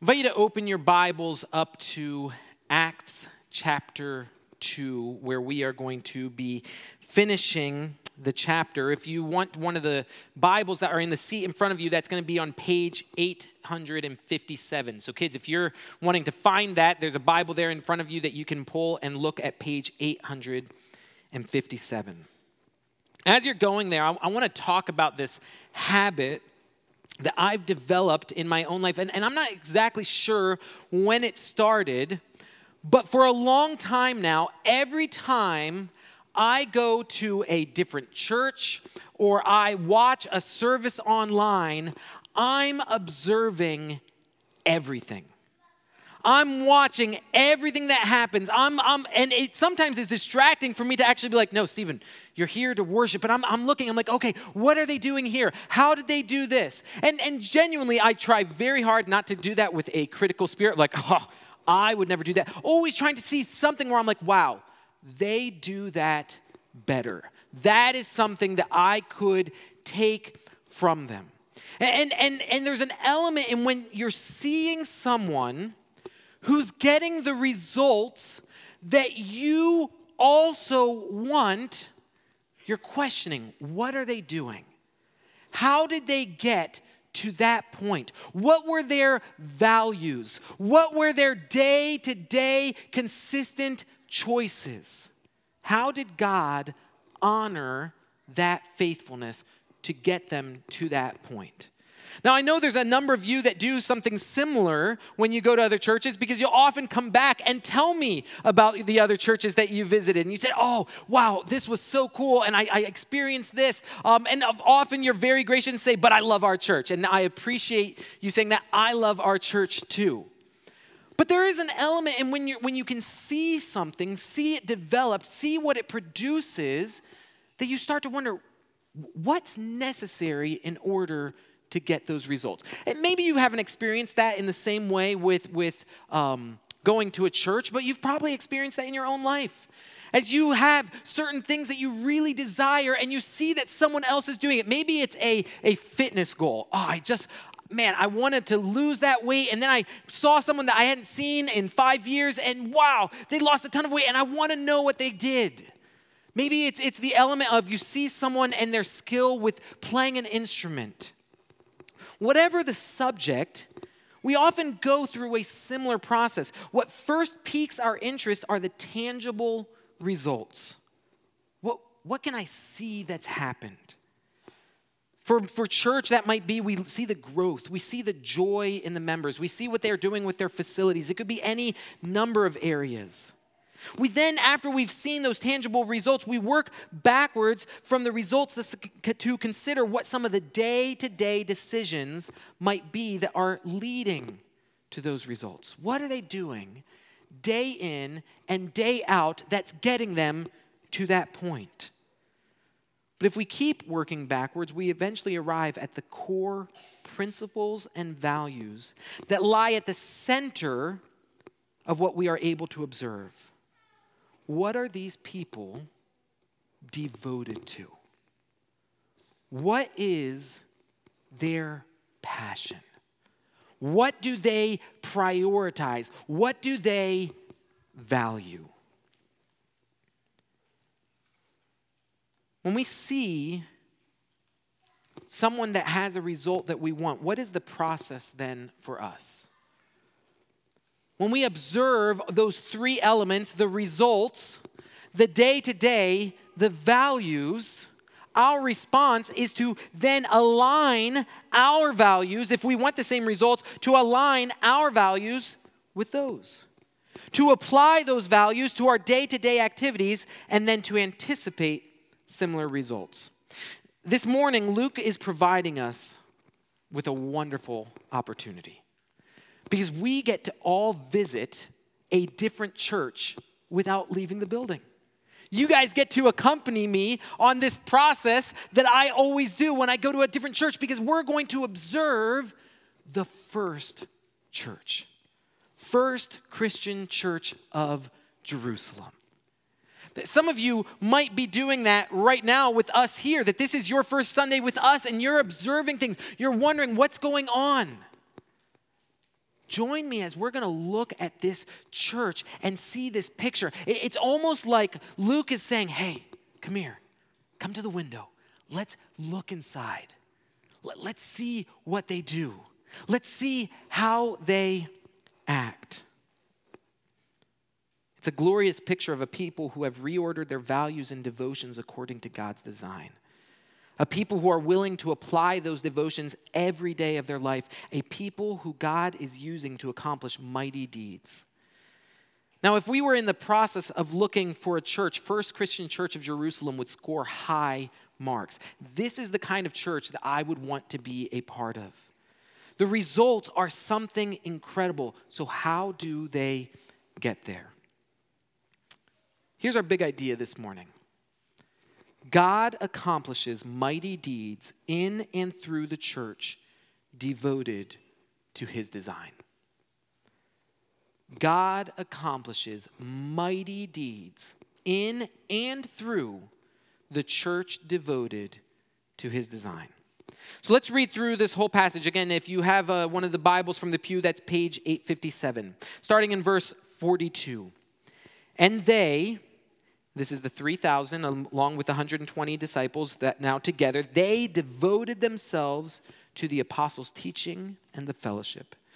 invite you to open your Bibles up to Acts chapter 2, where we are going to be finishing the chapter. If you want one of the Bibles that are in the seat in front of you, that's going to be on page 857. So, kids, if you're wanting to find that, there's a Bible there in front of you that you can pull and look at page 857. As you're going there, I, I want to talk about this habit that I've developed in my own life. And, and I'm not exactly sure when it started, but for a long time now, every time I go to a different church or I watch a service online, I'm observing everything. I'm watching everything that happens. I'm, I'm and it sometimes is distracting for me to actually be like, no, Stephen, you're here to worship. But I'm, I'm looking, I'm like, okay, what are they doing here? How did they do this? And, and genuinely, I try very hard not to do that with a critical spirit, like, oh, I would never do that. Always trying to see something where I'm like, wow, they do that better. That is something that I could take from them. And, and, and there's an element in when you're seeing someone who's getting the results that you also want, you're questioning what are they doing? How did they get to that point? What were their values? What were their day to day consistent choices? How did God honor that faithfulness to get them to that point? Now, I know there's a number of you that do something similar when you go to other churches because you'll often come back and tell me about the other churches that you visited. And you said, Oh, wow, this was so cool. And I, I experienced this. Um, and often you're very gracious and say, But I love our church. And I appreciate you saying that. I love our church too. But there is an element in when, you when you can see something, see it developed, see what it produces, that you start to wonder what's necessary in order to get those results. And maybe you haven't experienced that in the same way with, with um, going to a church, but you've probably experienced that in your own life. As you have certain things that you really desire and you see that someone else is doing it. Maybe it's a, a fitness goal. Oh, I just, man, I wanted to lose that weight. And then I saw someone that I hadn't seen in five years, and wow, they lost a ton of weight, and I want to know what they did. Maybe it's, it's the element of you see someone and their skill with playing an instrument. Whatever the subject, we often go through a similar process. What first piques our interest are the tangible results. What, what can I see that's happened? For, for church, that might be we see the growth, we see the joy in the members, we see what they're doing with their facilities. It could be any number of areas. We then, after we've seen those tangible results, we work backwards from the results to consider what some of the day to day decisions might be that are leading to those results. What are they doing day in and day out that's getting them to that point? But if we keep working backwards, we eventually arrive at the core principles and values that lie at the center of what we are able to observe. What are these people devoted to? What is their passion? What do they prioritize? What do they value? When we see someone that has a result that we want, what is the process then for us? When we observe those three elements the results, the day to day, the values our response is to then align our values, if we want the same results, to align our values with those. To apply those values to our day to day activities and then to anticipate similar results. This morning, Luke is providing us with a wonderful opportunity because we get to all visit a different church without leaving the building. You guys get to accompany me on this process that I always do when I go to a different church because we're going to observe the first church, first Christian church of Jerusalem. Some of you might be doing that right now with us here, that this is your first Sunday with us and you're observing things. You're wondering what's going on. Join me as we're going to look at this church and see this picture. It's almost like Luke is saying, Hey, come here, come to the window. Let's look inside. Let's see what they do. Let's see how they act. It's a glorious picture of a people who have reordered their values and devotions according to God's design. A people who are willing to apply those devotions every day of their life. A people who God is using to accomplish mighty deeds. Now, if we were in the process of looking for a church, First Christian Church of Jerusalem would score high marks. This is the kind of church that I would want to be a part of. The results are something incredible. So, how do they get there? Here's our big idea this morning God accomplishes mighty deeds in and through the church devoted to his design. God accomplishes mighty deeds in and through the church devoted to his design. So let's read through this whole passage. Again, if you have uh, one of the Bibles from the pew, that's page 857, starting in verse 42. And they, this is the 3,000, along with 120 disciples that now together, they devoted themselves to the apostles' teaching and the fellowship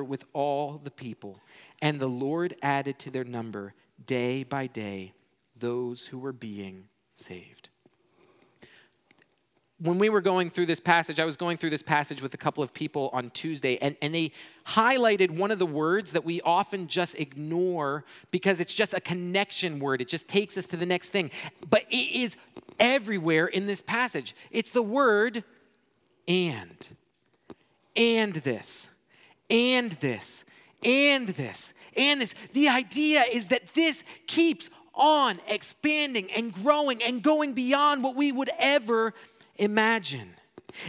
with all the people. And the Lord added to their number day by day those who were being saved. When we were going through this passage, I was going through this passage with a couple of people on Tuesday, and, and they highlighted one of the words that we often just ignore because it's just a connection word. It just takes us to the next thing. But it is everywhere in this passage. It's the word and. And this and this, and this, and this. The idea is that this keeps on expanding and growing and going beyond what we would ever imagine.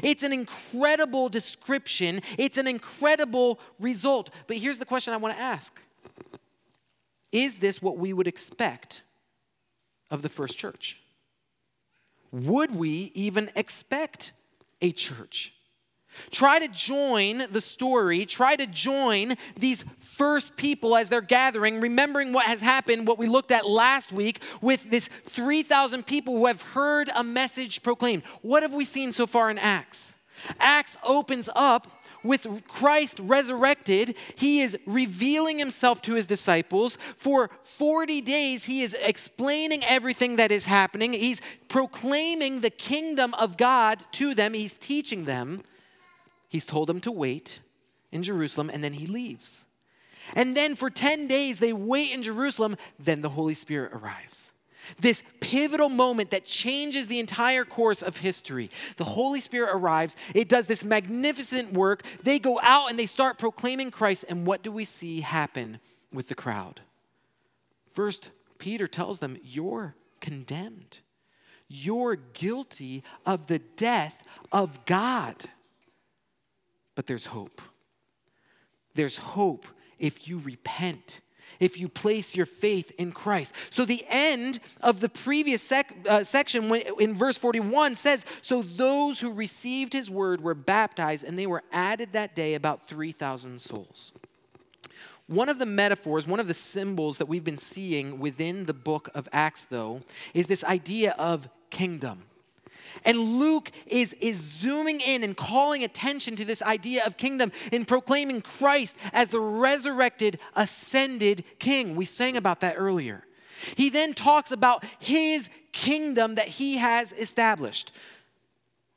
It's an incredible description, it's an incredible result. But here's the question I want to ask Is this what we would expect of the first church? Would we even expect a church? Try to join the story, try to join these first people as they're gathering, remembering what has happened, what we looked at last week with this 3,000 people who have heard a message proclaimed. What have we seen so far in Acts? Acts opens up with Christ resurrected, he is revealing himself to his disciples. For 40 days, he is explaining everything that is happening. He's proclaiming the kingdom of God to them, he's teaching them. He's told them to wait in Jerusalem, and then he leaves. And then for 10 days, they wait in Jerusalem, then the Holy Spirit arrives. This pivotal moment that changes the entire course of history. The Holy Spirit arrives, it does this magnificent work. They go out and they start proclaiming Christ, and what do we see happen with the crowd? First, Peter tells them, You're condemned. You're guilty of the death of God. But there's hope. There's hope if you repent, if you place your faith in Christ. So, the end of the previous sec, uh, section when, in verse 41 says So those who received his word were baptized, and they were added that day about 3,000 souls. One of the metaphors, one of the symbols that we've been seeing within the book of Acts, though, is this idea of kingdom. And Luke is, is zooming in and calling attention to this idea of kingdom in proclaiming Christ as the resurrected, ascended king. We sang about that earlier. He then talks about his kingdom that he has established.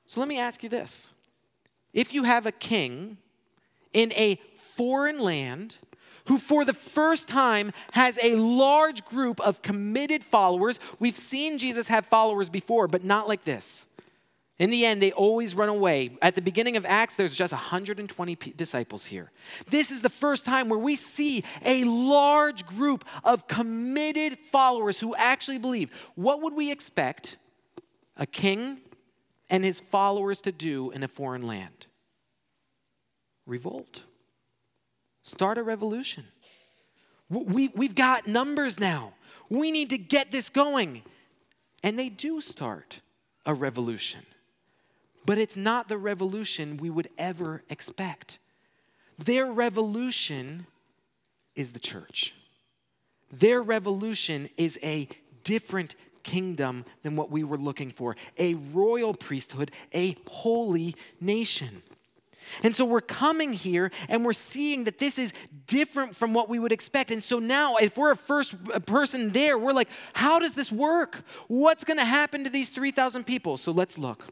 So let me ask you this if you have a king in a foreign land, who for the first time has a large group of committed followers. We've seen Jesus have followers before, but not like this. In the end, they always run away. At the beginning of Acts, there's just 120 disciples here. This is the first time where we see a large group of committed followers who actually believe. What would we expect a king and his followers to do in a foreign land? Revolt. Start a revolution. We, we've got numbers now. We need to get this going. And they do start a revolution. But it's not the revolution we would ever expect. Their revolution is the church. Their revolution is a different kingdom than what we were looking for a royal priesthood, a holy nation. And so we're coming here and we're seeing that this is different from what we would expect. And so now, if we're a first person there, we're like, how does this work? What's going to happen to these 3,000 people? So let's look.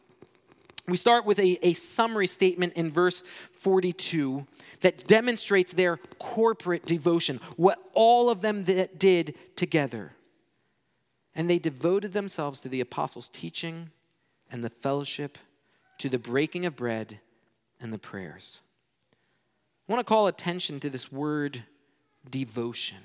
We start with a, a summary statement in verse 42 that demonstrates their corporate devotion, what all of them that did together. And they devoted themselves to the apostles' teaching and the fellowship, to the breaking of bread and the prayers. I want to call attention to this word devotion.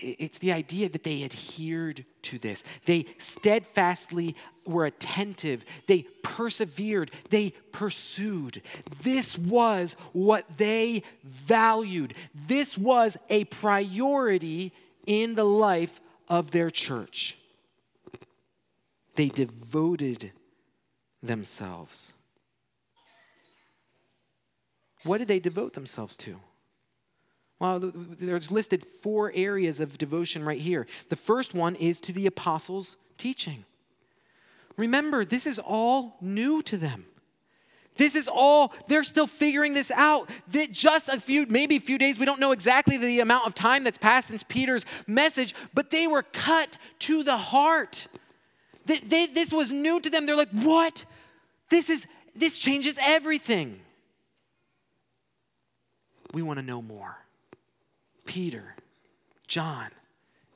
It's the idea that they adhered to this. They steadfastly were attentive. They persevered. They pursued. This was what they valued. This was a priority in the life of their church. They devoted themselves. What did they devote themselves to? Well, there's listed four areas of devotion right here. The first one is to the apostles' teaching. Remember, this is all new to them. This is all, they're still figuring this out. That just a few, maybe a few days, we don't know exactly the amount of time that's passed since Peter's message, but they were cut to the heart. They, they, this was new to them. They're like, what? This is, this changes everything. We want to know more. Peter, John,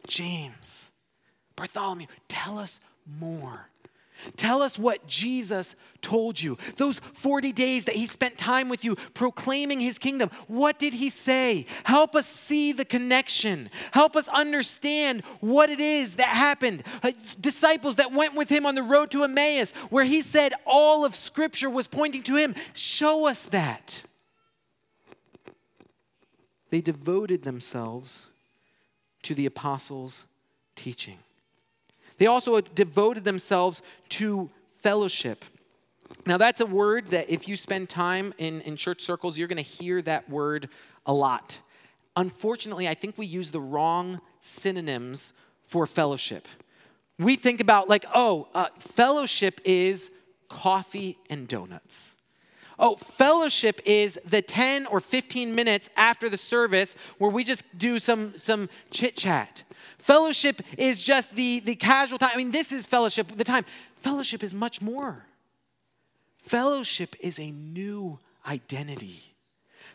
James, Bartholomew, tell us more. Tell us what Jesus told you. Those 40 days that he spent time with you proclaiming his kingdom, what did he say? Help us see the connection. Help us understand what it is that happened. Uh, disciples that went with him on the road to Emmaus, where he said all of Scripture was pointing to him. Show us that they devoted themselves to the apostles' teaching. They also devoted themselves to fellowship. Now, that's a word that if you spend time in, in church circles, you're going to hear that word a lot. Unfortunately, I think we use the wrong synonyms for fellowship. We think about, like, oh, uh, fellowship is coffee and donuts. Oh, fellowship is the 10 or 15 minutes after the service where we just do some, some chit chat. Fellowship is just the, the casual time. I mean, this is fellowship, the time. Fellowship is much more. Fellowship is a new identity.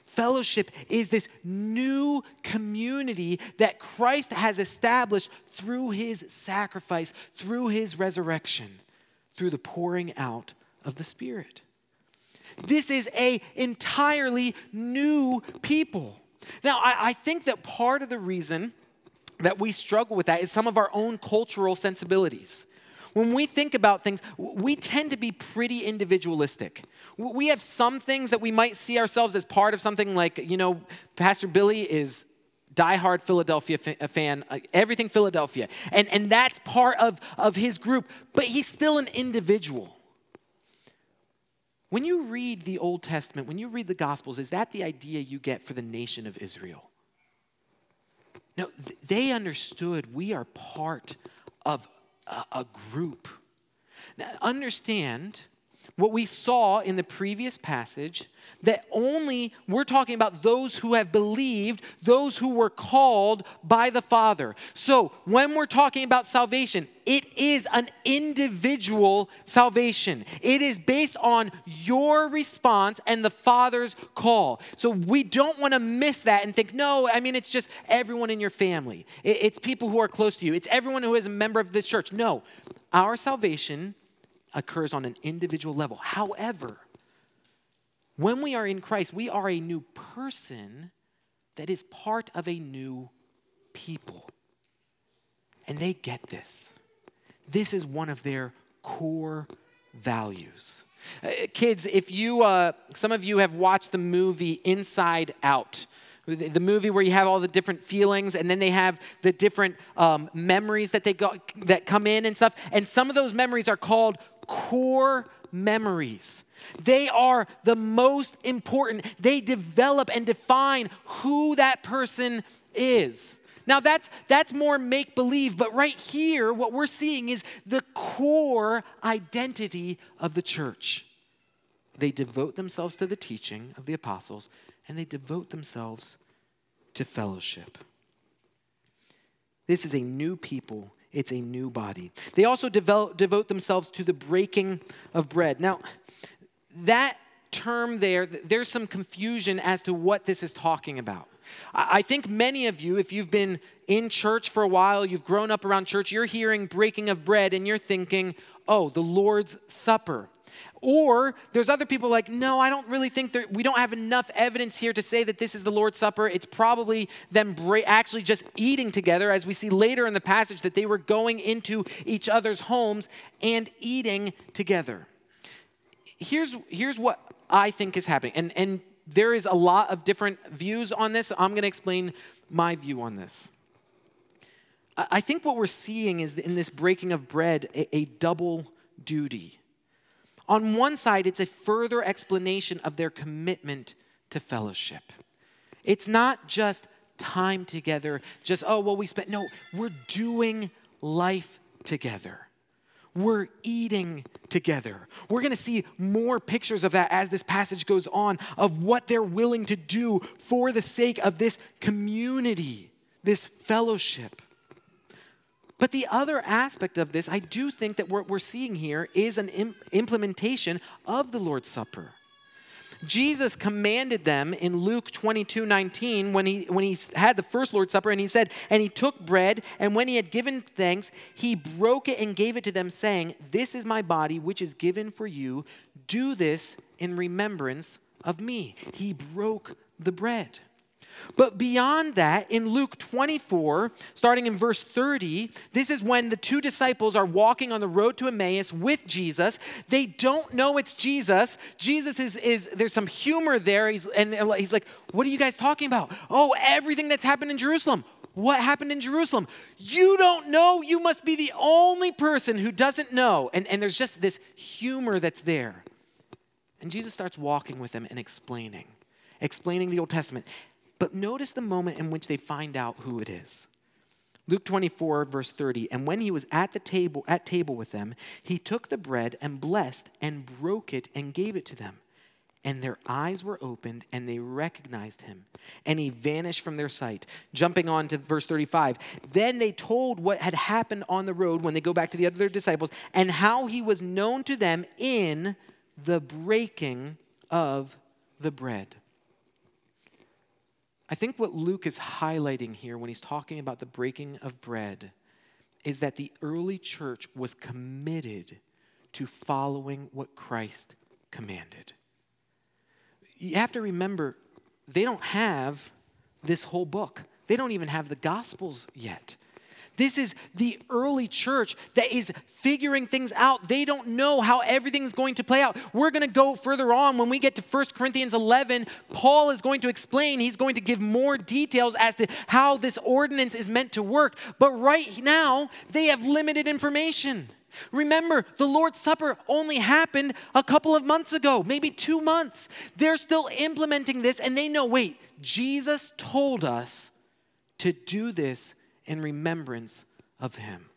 Fellowship is this new community that Christ has established through his sacrifice, through his resurrection, through the pouring out of the Spirit. This is a entirely new people. Now, I, I think that part of the reason that we struggle with that is some of our own cultural sensibilities. When we think about things, we tend to be pretty individualistic. We have some things that we might see ourselves as part of something like, you know, Pastor Billy is diehard Philadelphia fan, uh, everything Philadelphia. And, and that's part of, of his group, but he's still an individual. When you read the Old Testament, when you read the Gospels, is that the idea you get for the nation of Israel? No, they understood we are part of a, a group. Now, understand what we saw in the previous passage that only we're talking about those who have believed, those who were called by the Father. So when we're talking about salvation, it is an individual salvation. It is based on your response and the Father's call. So we don't want to miss that and think, no, I mean, it's just everyone in your family, it's people who are close to you, it's everyone who is a member of this church. No, our salvation occurs on an individual level. However, when we are in Christ, we are a new person that is part of a new people. And they get this. This is one of their core values. Uh, kids, if you, uh, some of you have watched the movie Inside Out, the movie where you have all the different feelings and then they have the different um, memories that they go, that come in and stuff and some of those memories are called core memories they are the most important they develop and define who that person is now that's that's more make believe, but right here what we're seeing is the core identity of the church. They devote themselves to the teaching of the apostles and they devote themselves to fellowship. This is a new people, it's a new body. They also develop, devote themselves to the breaking of bread. Now, that term there, there's some confusion as to what this is talking about. I think many of you, if you've been in church for a while, you've grown up around church, you're hearing breaking of bread and you're thinking, oh, the Lord's Supper. Or there's other people like, no, I don't really think that we don't have enough evidence here to say that this is the Lord's Supper. It's probably them bra- actually just eating together, as we see later in the passage that they were going into each other's homes and eating together. Here's, here's what I think is happening. And, and there is a lot of different views on this. I'm going to explain my view on this. I think what we're seeing is in this breaking of bread a, a double duty. On one side, it's a further explanation of their commitment to fellowship. It's not just time together, just, oh, well, we spent, no, we're doing life together. We're eating together. We're going to see more pictures of that as this passage goes on of what they're willing to do for the sake of this community, this fellowship. But the other aspect of this, I do think that what we're seeing here is an implementation of the Lord's Supper. Jesus commanded them in Luke 22 19 when he, when he had the first Lord's Supper, and he said, And he took bread, and when he had given thanks, he broke it and gave it to them, saying, This is my body, which is given for you. Do this in remembrance of me. He broke the bread. But beyond that, in Luke 24, starting in verse 30, this is when the two disciples are walking on the road to Emmaus with Jesus. They don't know it's Jesus. Jesus is, is there's some humor there. He's, and he's like, What are you guys talking about? Oh, everything that's happened in Jerusalem. What happened in Jerusalem? You don't know. You must be the only person who doesn't know. And, and there's just this humor that's there. And Jesus starts walking with them and explaining, explaining the Old Testament. But notice the moment in which they find out who it is. Luke 24, verse 30. And when he was at the table, at table with them, he took the bread and blessed and broke it and gave it to them. And their eyes were opened and they recognized him. And he vanished from their sight. Jumping on to verse 35. Then they told what had happened on the road when they go back to the other disciples and how he was known to them in the breaking of the bread. I think what Luke is highlighting here when he's talking about the breaking of bread is that the early church was committed to following what Christ commanded. You have to remember, they don't have this whole book, they don't even have the Gospels yet. This is the early church that is figuring things out. They don't know how everything's going to play out. We're going to go further on when we get to 1 Corinthians 11. Paul is going to explain, he's going to give more details as to how this ordinance is meant to work. But right now, they have limited information. Remember, the Lord's Supper only happened a couple of months ago, maybe two months. They're still implementing this, and they know wait, Jesus told us to do this in remembrance of him.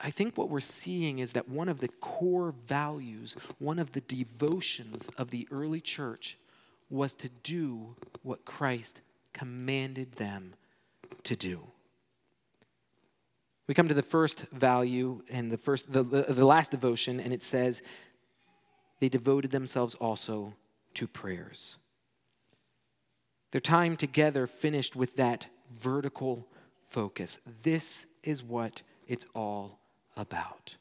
I think what we're seeing is that one of the core values, one of the devotions of the early church was to do what Christ commanded them to do. We come to the first value and the first the, the, the last devotion and it says they devoted themselves also to prayers. Their time together finished with that vertical focus. This is what it's all about.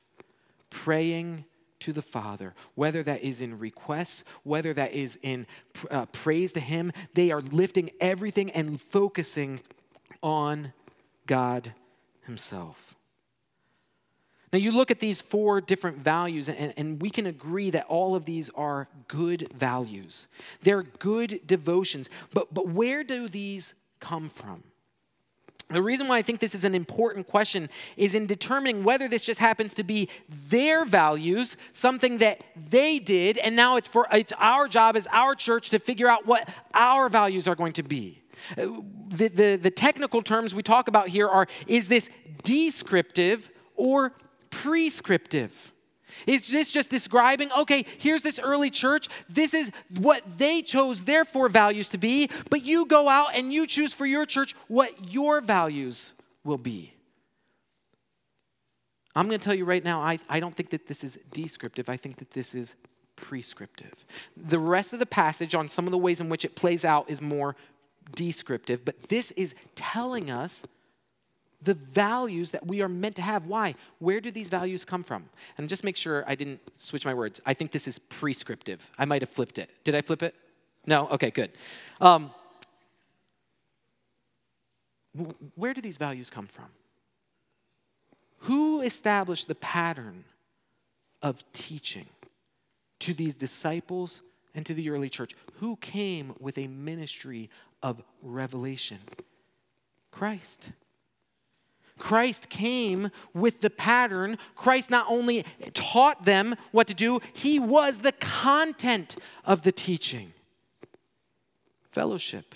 praying to the Father, whether that is in requests, whether that is in uh, praise to Him, they are lifting everything and focusing on God Himself. Now, you look at these four different values, and, and, we can agree that all of these are good values. They're good devotions. But, but where do these come from? The reason why I think this is an important question is in determining whether this just happens to be their values, something that they did, and now it's for it's our job as our church to figure out what our values are going to be. Uh, the, the, the technical terms we talk about here are is this descriptive or prescriptive? Is this just describing, okay, here's this early church. This is what they chose their four values to be, but you go out and you choose for your church what your values will be. I'm going to tell you right now, I, I don't think that this is descriptive. I think that this is prescriptive. The rest of the passage on some of the ways in which it plays out is more descriptive, but this is telling us the values that we are meant to have. Why? Where do these values come from? And just make sure I didn't switch my words. I think this is prescriptive. I might have flipped it. Did I flip it? No? Okay, good. Um, where do these values come from? Who established the pattern of teaching to these disciples and to the early church? Who came with a ministry of revelation? Christ. Christ came with the pattern. Christ not only taught them what to do, he was the content of the teaching. Fellowship.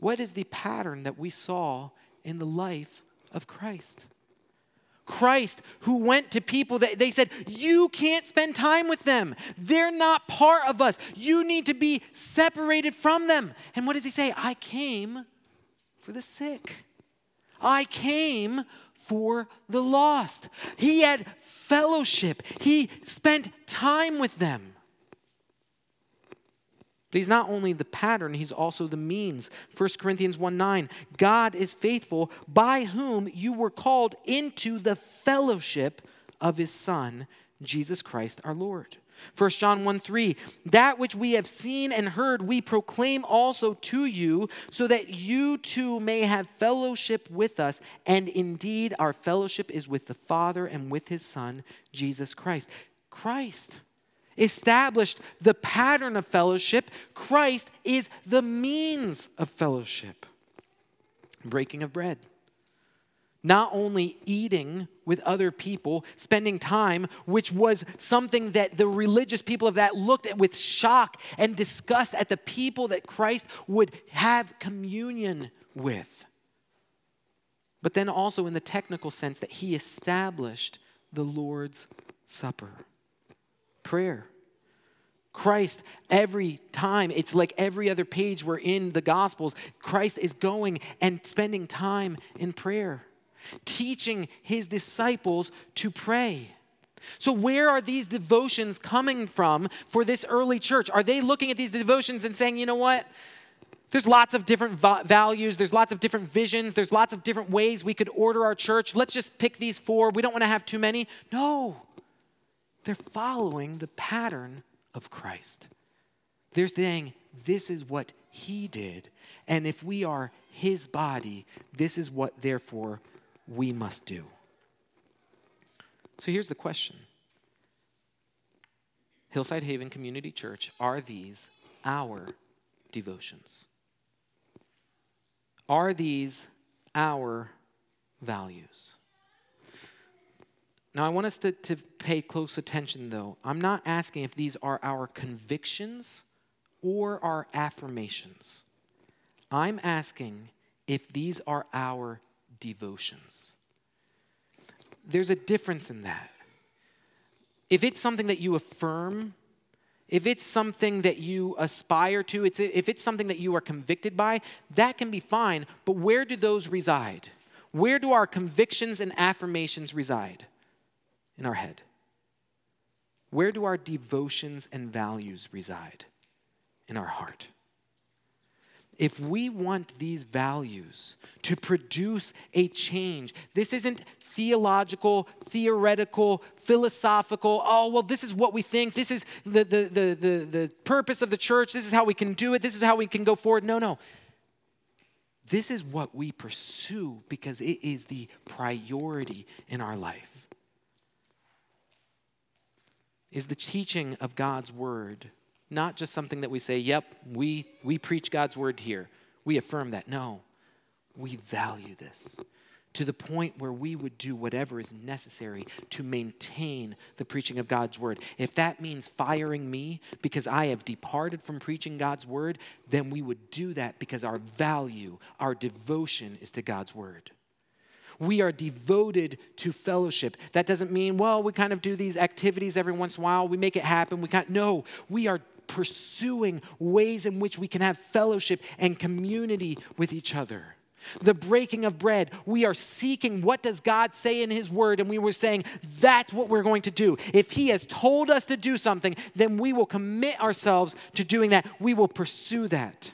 What is the pattern that we saw in the life of Christ? Christ, who went to people that they said, You can't spend time with them. They're not part of us. You need to be separated from them. And what does he say? I came for the sick. I came for the lost. He had fellowship, he spent time with them. But he's not only the pattern, he's also the means. 1 Corinthians 1 9, God is faithful, by whom you were called into the fellowship of his Son, Jesus Christ our Lord. 1 John 1 3, that which we have seen and heard, we proclaim also to you, so that you too may have fellowship with us. And indeed, our fellowship is with the Father and with his Son, Jesus Christ. Christ established the pattern of fellowship, Christ is the means of fellowship. Breaking of bread not only eating with other people, spending time, which was something that the religious people of that looked at with shock and disgust at the people that Christ would have communion with. But then also in the technical sense that he established the Lord's Supper. Prayer. Christ, every time, it's like every other page we're in the Gospels, Christ is going and spending time in prayer teaching his disciples to pray. So, where are these devotions coming from for this early church? Are they looking at these devotions and saying, you know what? There's lots of different values, there's lots of different visions, there's lots of different ways we could order our church. Let's just pick these four. We don't want to have too many. No, they're following the pattern of Christ. They're saying, this is what he did. And if we are his body, this is what, therefore, we must do. So here's the question Hillside Haven Community Church, are these our devotions? Are these our values? Now, I want us to, to pay close attention, though. I'm not asking if these are our convictions or our affirmations. I'm asking if these are our devotions. There's a difference in that. If it's something that you affirm, if it's something that you aspire to, it's, if it's something that you are convicted by, that can be fine. But where do those reside? Where do our convictions and affirmations reside? In our head. Where do our devotions and values reside? In our heart. If we want these values to produce a change, this isn't theological, theoretical, philosophical, oh, well, this is what we think, this is the, the, the, the, the purpose of the church, this is how we can do it, this is how we can go forward. No, no. This is what we pursue because it is the priority in our life. Is the teaching of God's word not just something that we say, yep, we, we preach God's word here. We affirm that. No, we value this to the point where we would do whatever is necessary to maintain the preaching of God's word. If that means firing me because I have departed from preaching God's word, then we would do that because our value, our devotion is to God's word. We are devoted to fellowship. That doesn't mean, well, we kind of do these activities every once in a while, we make it happen. We can't. No, we are pursuing ways in which we can have fellowship and community with each other. The breaking of bread, we are seeking what does God say in his word and we were saying that's what we're going to do. If he has told us to do something, then we will commit ourselves to doing that. We will pursue that.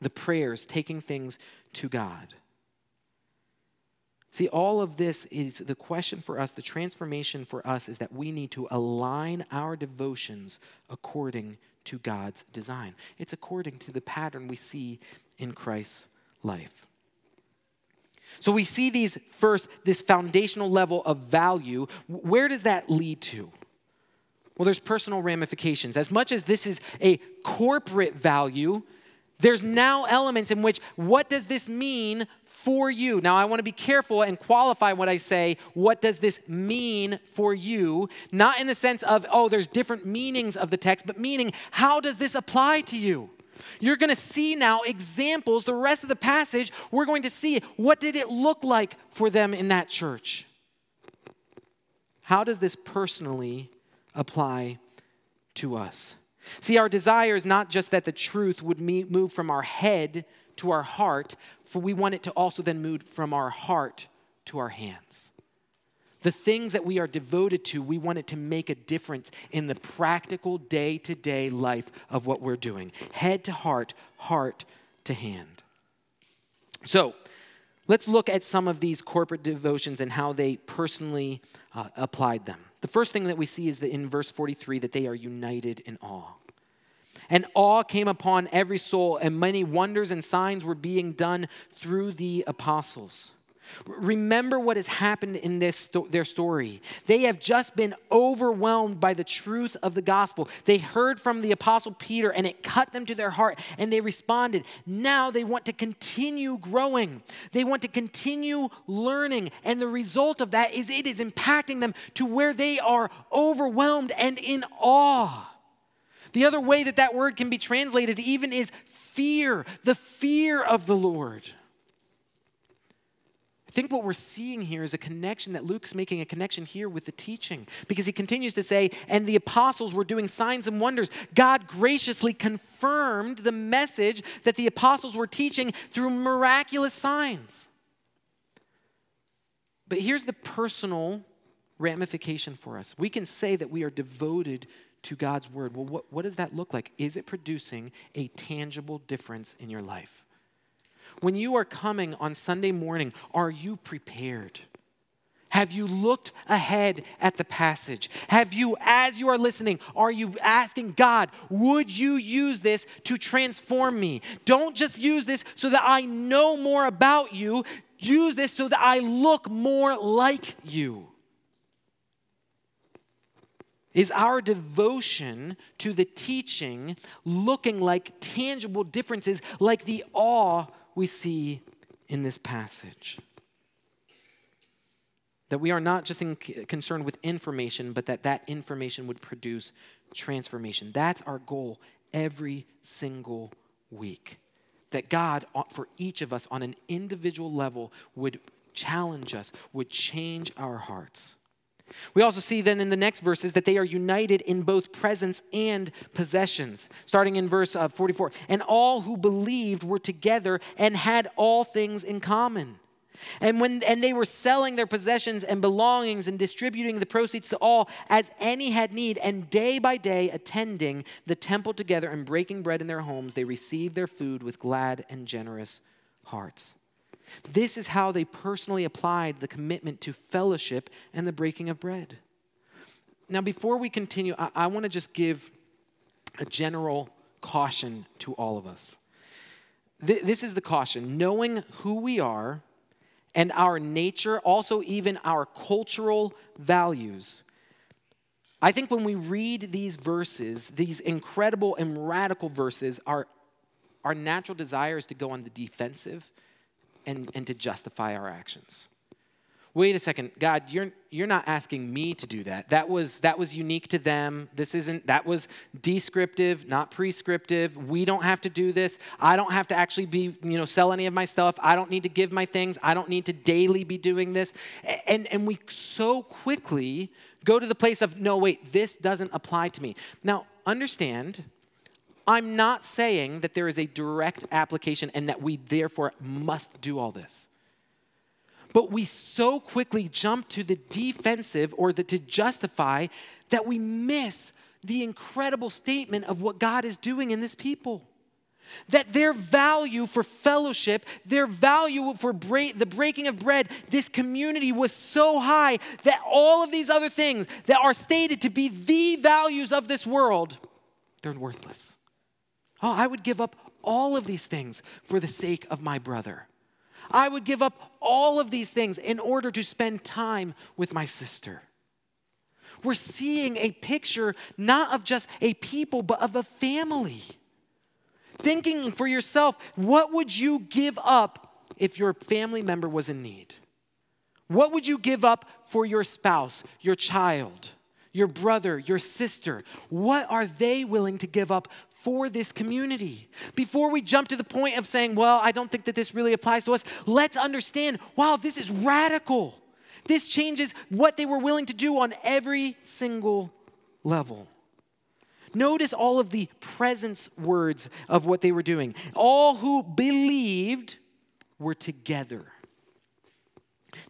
The prayers, taking things to God. See, all of this is the question for us, the transformation for us is that we need to align our devotions according to God's design. It's according to the pattern we see in Christ's life. So we see these first, this foundational level of value. Where does that lead to? Well, there's personal ramifications. As much as this is a corporate value, there's now elements in which what does this mean for you? Now, I want to be careful and qualify what I say. What does this mean for you? Not in the sense of, oh, there's different meanings of the text, but meaning, how does this apply to you? You're going to see now examples, the rest of the passage, we're going to see what did it look like for them in that church? How does this personally apply to us? See, our desire is not just that the truth would move from our head to our heart, for we want it to also then move from our heart to our hands. The things that we are devoted to, we want it to make a difference in the practical day to day life of what we're doing. Head to heart, heart to hand. So, let's look at some of these corporate devotions and how they personally uh, applied them. The first thing that we see is that in verse 43 that they are united in awe. And awe came upon every soul, and many wonders and signs were being done through the apostles. Remember what has happened in this their story. They have just been overwhelmed by the truth of the gospel. They heard from the apostle Peter and it cut them to their heart and they responded. Now they want to continue growing. They want to continue learning and the result of that is it is impacting them to where they are overwhelmed and in awe. The other way that that word can be translated even is fear, the fear of the Lord. I think what we're seeing here is a connection that Luke's making a connection here with the teaching because he continues to say, and the apostles were doing signs and wonders. God graciously confirmed the message that the apostles were teaching through miraculous signs. But here's the personal ramification for us. We can say that we are devoted to God's word. Well, what, what does that look like? Is it producing a tangible difference in your life? When you are coming on Sunday morning, are you prepared? Have you looked ahead at the passage? Have you, as you are listening, are you asking God, would you use this to transform me? Don't just use this so that I know more about you, use this so that I look more like you. Is our devotion to the teaching looking like tangible differences, like the awe we see in this passage? That we are not just in, concerned with information, but that that information would produce transformation. That's our goal every single week. That God, for each of us on an individual level, would challenge us, would change our hearts. We also see then in the next verses that they are united in both presence and possessions. Starting in verse uh, 44 And all who believed were together and had all things in common. And when and they were selling their possessions and belongings and distributing the proceeds to all as any had need, and day by day attending the temple together and breaking bread in their homes, they received their food with glad and generous hearts. This is how they personally applied the commitment to fellowship and the breaking of bread. Now, before we continue, I, I want to just give a general caution to all of us. Th- this is the caution knowing who we are and our nature, also even our cultural values. I think when we read these verses, these incredible and radical verses, our, our natural desire is to go on the defensive and, and to justify our actions. Wait a second. God you're, you're not asking me to do that. That was that was unique to them. This isn't that was descriptive not prescriptive. We don't have to do this. I don't have to actually be you know sell any of my stuff. I don't need to give my things. I don't need to daily be doing this. And and we so quickly go to the place of no wait this doesn't apply to me. Now understand i'm not saying that there is a direct application and that we therefore must do all this but we so quickly jump to the defensive or the to justify that we miss the incredible statement of what God is doing in this people. That their value for fellowship, their value for the breaking of bread, this community was so high that all of these other things that are stated to be the values of this world, they're worthless. Oh, I would give up all of these things for the sake of my brother. I would give up all of these things in order to spend time with my sister. We're seeing a picture not of just a people, but of a family. Thinking for yourself, what would you give up if your family member was in need? What would you give up for your spouse, your child? Your brother, your sister? What are they willing to give up for this community? Before we jump to the point of saying, well, I don't think that this really applies to us, let's understand wow, this is radical. This changes what they were willing to do on every single level. Notice all of the presence words of what they were doing. All who believed were together.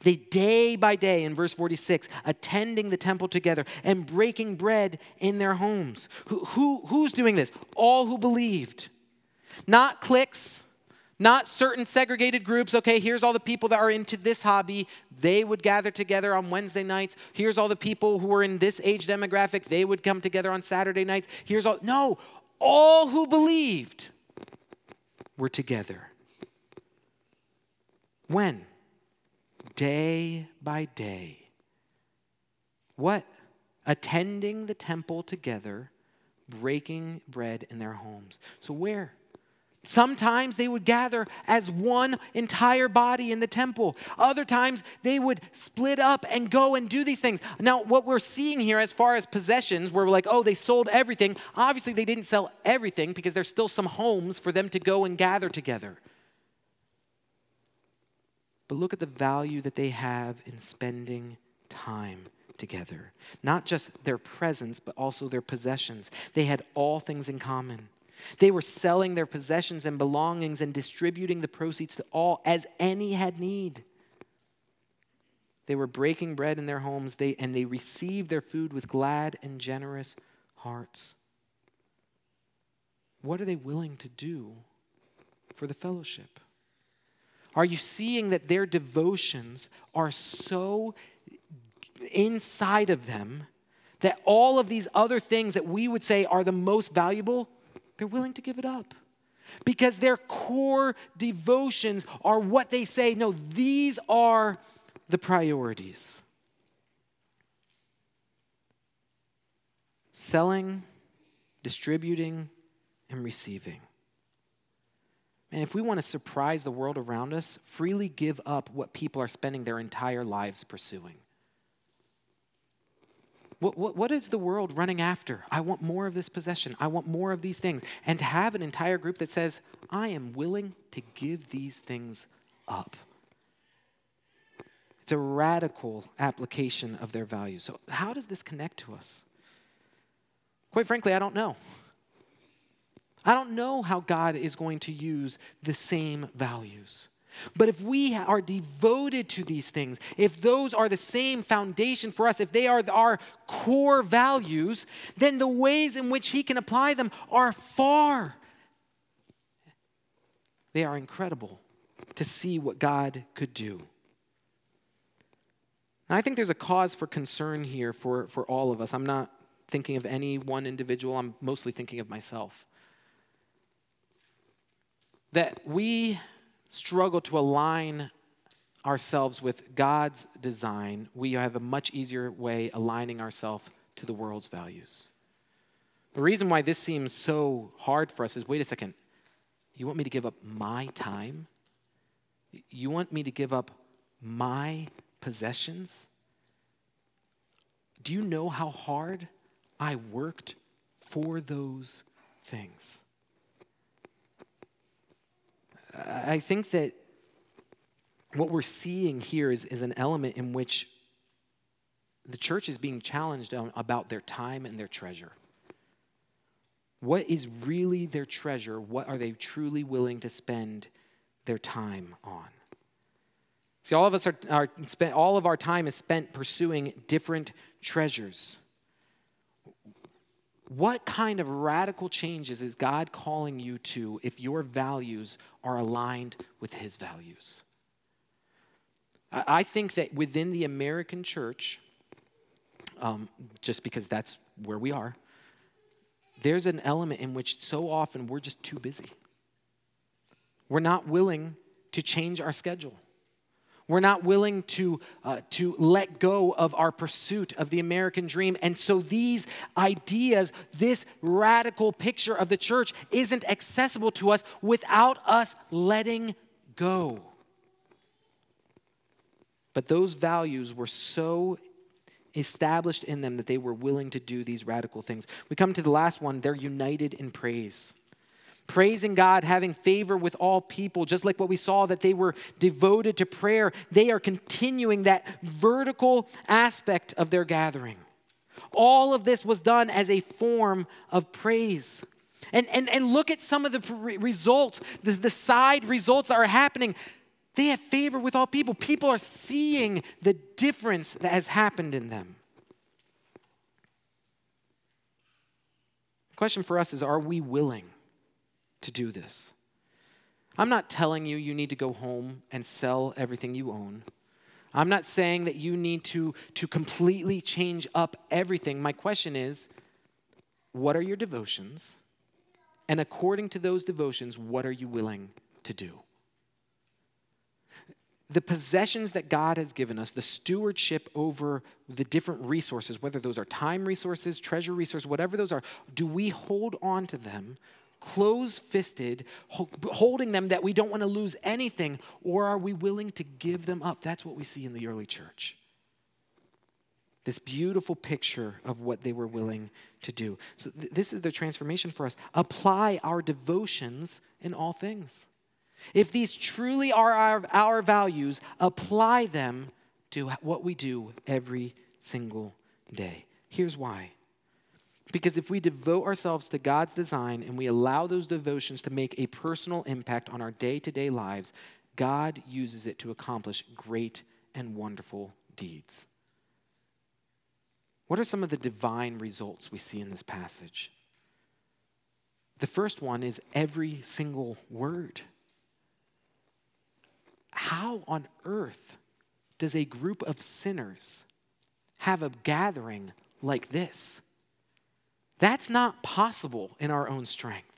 They day by day, in verse 46, attending the temple together and breaking bread in their homes. Who, who, who's doing this? All who believed. Not cliques, not certain segregated groups. Okay, here's all the people that are into this hobby. They would gather together on Wednesday nights. Here's all the people who are in this age demographic. They would come together on Saturday nights. Here's all. No, all who believed were together. When? Day by day. What? Attending the temple together, breaking bread in their homes. So, where? Sometimes they would gather as one entire body in the temple. Other times they would split up and go and do these things. Now, what we're seeing here as far as possessions, where we're like, oh, they sold everything. Obviously, they didn't sell everything because there's still some homes for them to go and gather together. But look at the value that they have in spending time together. Not just their presence, but also their possessions. They had all things in common. They were selling their possessions and belongings and distributing the proceeds to all as any had need. They were breaking bread in their homes, they, and they received their food with glad and generous hearts. What are they willing to do for the fellowship? Are you seeing that their devotions are so inside of them that all of these other things that we would say are the most valuable, they're willing to give it up? Because their core devotions are what they say, no, these are the priorities. Selling, distributing, and receiving. And if we want to surprise the world around us, freely give up what people are spending their entire lives pursuing. What, what, what is the world running after? I want more of this possession. I want more of these things. And to have an entire group that says, I am willing to give these things up. It's a radical application of their values. So, how does this connect to us? Quite frankly, I don't know. I don't know how God is going to use the same values. But if we are devoted to these things, if those are the same foundation for us, if they are our core values, then the ways in which He can apply them are far. They are incredible to see what God could do. And I think there's a cause for concern here for, for all of us. I'm not thinking of any one individual, I'm mostly thinking of myself. That we struggle to align ourselves with God's design, we have a much easier way aligning ourselves to the world's values. The reason why this seems so hard for us is wait a second, you want me to give up my time? You want me to give up my possessions? Do you know how hard I worked for those things? I think that what we're seeing here is, is an element in which the church is being challenged on, about their time and their treasure. What is really their treasure? What are they truly willing to spend their time on? See, all of us are, are spent, all of our time is spent pursuing different treasures. What kind of radical changes is God calling you to if your values are aligned with His values? I think that within the American church, um, just because that's where we are, there's an element in which so often we're just too busy. We're not willing to change our schedule. We're not willing to, uh, to let go of our pursuit of the American dream. And so these ideas, this radical picture of the church, isn't accessible to us without us letting go. But those values were so established in them that they were willing to do these radical things. We come to the last one they're united in praise praising God, having favor with all people, just like what we saw that they were devoted to prayer. They are continuing that vertical aspect of their gathering. All of this was done as a form of praise. And, and, and look at some of the results, the, the side results that are happening. They have favor with all people. People are seeing the difference that has happened in them. The question for us is are we willing to do this. I'm not telling you you need to go home and sell everything you own. I'm not saying that you need to, to completely change up everything. My question is what are your devotions? And according to those devotions, what are you willing to do? The possessions that God has given us, the stewardship over the different resources, whether those are time resources, treasure resources, whatever those are, do we hold on to them close fisted, holding them that we don't want to lose anything, or are we willing to give them up? That's what we see in the early church. This beautiful picture of what they were willing to do. So, th- this is the transformation for us. Apply our devotions in all things. If these truly are our, our values, apply them to what we do every single day. Here's why because if we devote ourselves to God's design and we allow those devotions to make a personal impact on our day to day lives, God uses it to accomplish great and wonderful deeds. What are some of the divine results we see in this passage? The first one is every single word. How on earth does a group of sinners have a gathering like this? That's not possible in our own strength.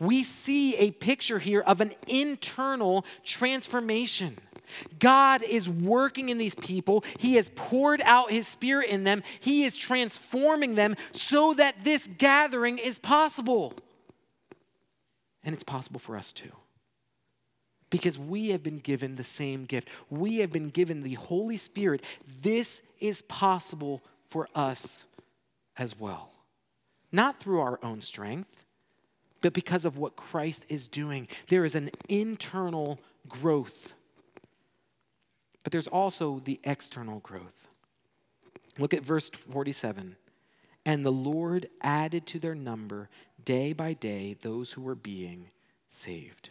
We see a picture here of an internal transformation. God is working in these people. He has poured out His Spirit in them. He is transforming them so that this gathering is possible. And it's possible for us too. Because we have been given the same gift. We have been given the Holy Spirit. This is possible for us as well not through our own strength, but because of what Christ is doing. There is an internal growth, but there's also the external growth. Look at verse 47. And the Lord added to their number day by day those who were being saved.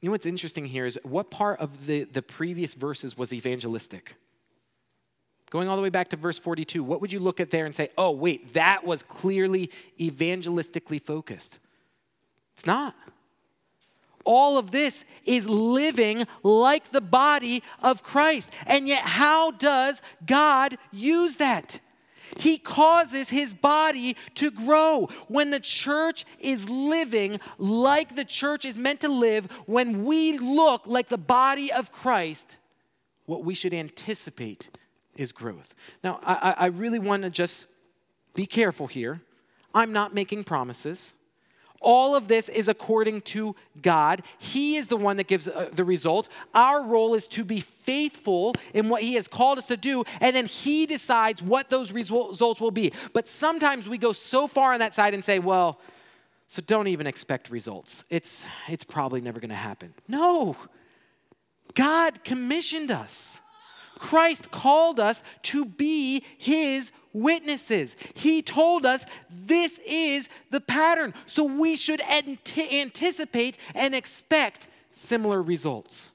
You know what's interesting here is what part of the, the previous verses was evangelistic? Going all the way back to verse 42, what would you look at there and say, oh, wait, that was clearly evangelistically focused? It's not. All of this is living like the body of Christ. And yet, how does God use that? He causes his body to grow. When the church is living like the church is meant to live, when we look like the body of Christ, what we should anticipate is growth. Now, I, I really want to just be careful here. I'm not making promises. All of this is according to God. He is the one that gives uh, the results. Our role is to be faithful in what He has called us to do, and then He decides what those results will be. But sometimes we go so far on that side and say, well, so don't even expect results. It's, it's probably never going to happen. No, God commissioned us. Christ called us to be his witnesses. He told us this is the pattern. So we should anticipate and expect similar results.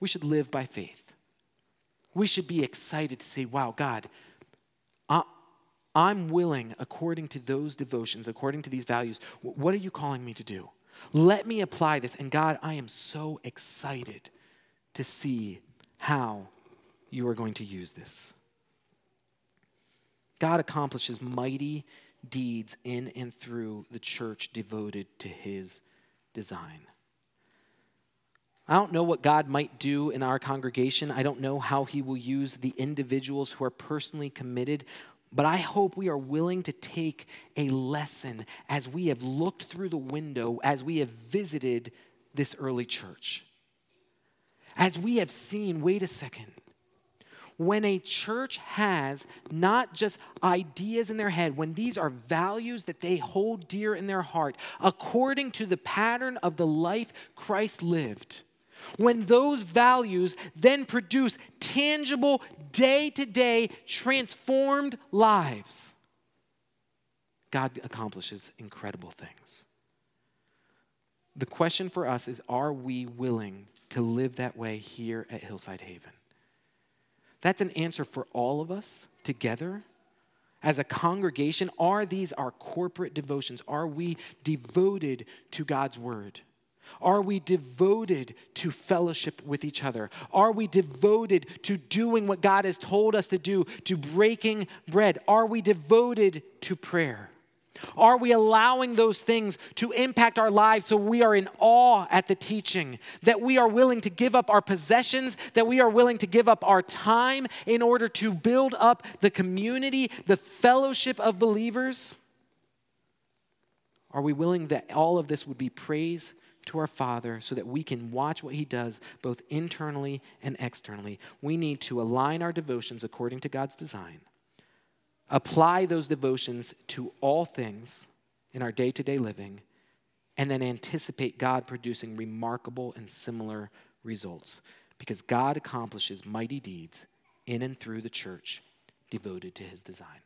We should live by faith. We should be excited to say, wow, God, I'm willing, according to those devotions, according to these values, what are you calling me to do? Let me apply this. And God, I am so excited to see how you are going to use this. God accomplishes mighty deeds in and through the church devoted to his design. I don't know what God might do in our congregation. I don't know how he will use the individuals who are personally committed, but I hope we are willing to take a lesson as we have looked through the window, as we have visited this early church. As we have seen, wait a second, when a church has not just ideas in their head, when these are values that they hold dear in their heart, according to the pattern of the life Christ lived, when those values then produce tangible, day to day, transformed lives, God accomplishes incredible things. The question for us is are we willing to live that way here at Hillside Haven? That's an answer for all of us together as a congregation. Are these our corporate devotions? Are we devoted to God's word? Are we devoted to fellowship with each other? Are we devoted to doing what God has told us to do, to breaking bread? Are we devoted to prayer? Are we allowing those things to impact our lives so we are in awe at the teaching? That we are willing to give up our possessions, that we are willing to give up our time in order to build up the community, the fellowship of believers? Are we willing that all of this would be praise to our Father so that we can watch what He does both internally and externally? We need to align our devotions according to God's design apply those devotions to all things in our day to day living, and then anticipate God producing remarkable and similar results because God accomplishes mighty deeds in and through the church devoted to his design.